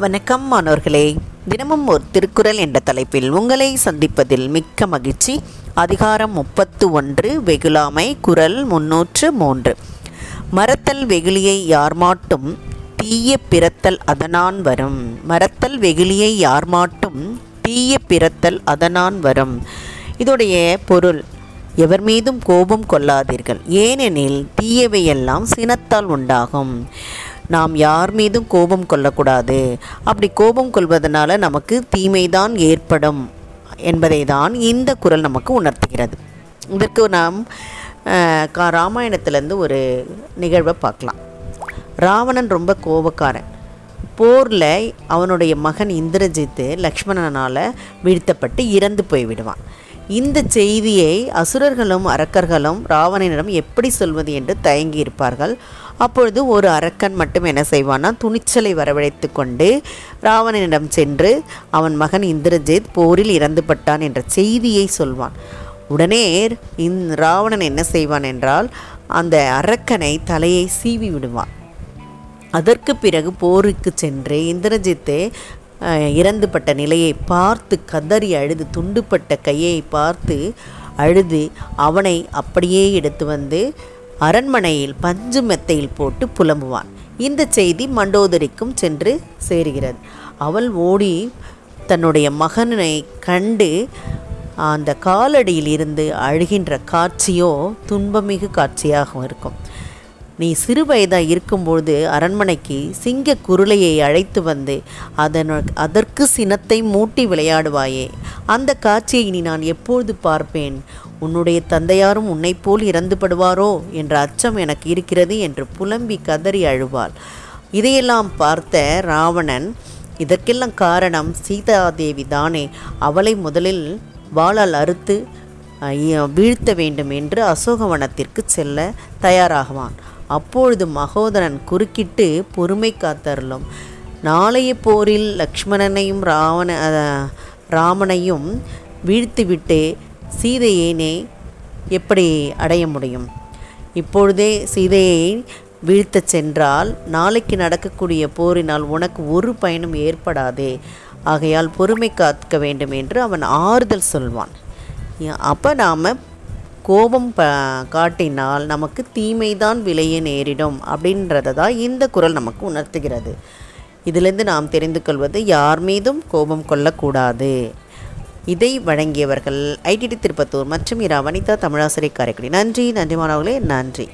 வணக்கம் மாணவர்களே. தினமும் ஒரு திருக்குறள் என்ற தலைப்பில் உங்களை சந்திப்பதில் மிக்க மகிழ்ச்சி. அதிகாரம் முப்பத்து ஒன்று வெகுளாமை குரல் முன்னூற்று மூன்று. மறத்தல் வெகுளியை யார்மாட்டும் தீய பிறத்தல் அதனான் வரும். மறத்தல் வெகுளியை யார்மாட்டும் தீய பிறத்தல் அதனான் வரும். இதோடைய பொருள் எவர் மீதும் கோபம் கொள்ளாதீர்கள். ஏனெனில் தீயவையெல்லாம் சினத்தால் உண்டாகும். நாம் யார் மீதும் கோபம் கொள்ளக்கூடாது. அப்படி கோபம் கொள்வதனால நமக்கு தீமைதான் ஏற்படும் என்பதை தான் இந்த குரல் நமக்கு உணர்த்துகிறது. இதற்கு நாம் கா- ராமாயணத்திலேருந்து ஒரு நிகழ்வை பார்க்கலாம். ராவணன் ரொம்ப கோபக்காரன். போரில் அவனுடைய மகன் இந்திரஜித்து லக்ஷ்மணனால் வீழ்த்தப்பட்டு இறந்து போய்விடுவான். இந்த செய்தியை அசுரர்களும் அரக்கர்களும் ராவணனிடம் எப்படி சொல்வது என்று தயங்கி இருப்பார்கள் அப்பொழுது ஒரு அரக்கன் மட்டும் என்ன செய்வான்னா துணிச்சலை வரவழைத்து கொண்டு ராவணனிடம் சென்று அவன் மகன் இந்திரஜித் போரில் இறந்துபட்டான் என்ற செய்தியை சொல்வான். உடனே இந் ராவணன் என்ன செய்வான் என்றால் அந்த அரக்கனை தலையை சீவி விடுவான். அதற்கு பிறகு போருக்கு சென்று இந்திரஜித்தே இறந்துபட்ட நிலையை பார்த்து கதறி அழுது துண்டுப்பட்ட கையை பார்த்து அழுது அவனை அப்படியே எடுத்து வந்து அரண்மனையில் பஞ்சு மெத்தையில் போட்டு புலம்புவான். இந்த செய்தி மண்டோதரிக்கும் சென்று சேருகிறது. அவள் ஓடி தன்னுடைய மகனை கண்டு அந்த காலடியில் இருந்து அழுகின்ற காட்சியோ துன்பமிகு காட்சியாகவும் இருக்கும். நீ சிறு வயதாக இருக்கும்பொழுது அரண்மனைக்கு சிங்க குருளையை அழைத்து வந்து அதன அதற்கு சினத்தை மூட்டி விளையாடுவாயே. அந்த காட்சியை இனி நான் எப்பொழுது பார்ப்பேன்? உன்னுடைய தந்தையாரும் உன்னைப் போல் இறந்துபடுவாரோ? என்ற அச்சம் எனக்கு இருக்கிறது என்று புலம்பி கதறி அழுவாள். இதையெல்லாம் பார்த்த ராவணன் இதற்கெல்லாம் காரணம் சீதாதேவி தானே. அவளை முதலில் வாளால் அறுத்து வீழ்த்த வேண்டும் என்று அசோகவனத்திற்கு செல்ல தயாராகுவான். அப்பொழுது மகோதரன் குறுக்கிட்டு பொறுமை காத்தருளும். நாளைய போரில் லக்ஷ்மணனையும் ராவண ராமனையும் வீழ்த்திவிட்டு சீதையினை எப்படி அடைய முடியும்? இப்பொழுதே சீதையை வீழ்த்தச் சென்றால் நாளைக்கு நடக்கக்கூடிய போரினால் உனக்கு ஒரு பயனும் ஏற்படாதே. ஆகையால் பொறுமை காக்க வேண்டும் என்று அவன் ஆறுதல் சொல்வான். அப்போ நாம் கோபம் ப காட்டினால் நமக்கு தீமைதான் விளைய நேரிடும் அப்படின்றத தான் இந்த குரல் நமக்கு உணர்த்துகிறது. இதிலிருந்து நாம் தெரிந்து கொள்வது யார் மீதும் கோபம் கொள்ளக்கூடாது. இதை வழங்கியவர்கள் ஐடிடி திருப்பத்தூர் மற்றும் இரா வனிதா தமிழாசிரியர் காரைக்குடி நன்றி நன்றி மாணவர்களே நன்றி.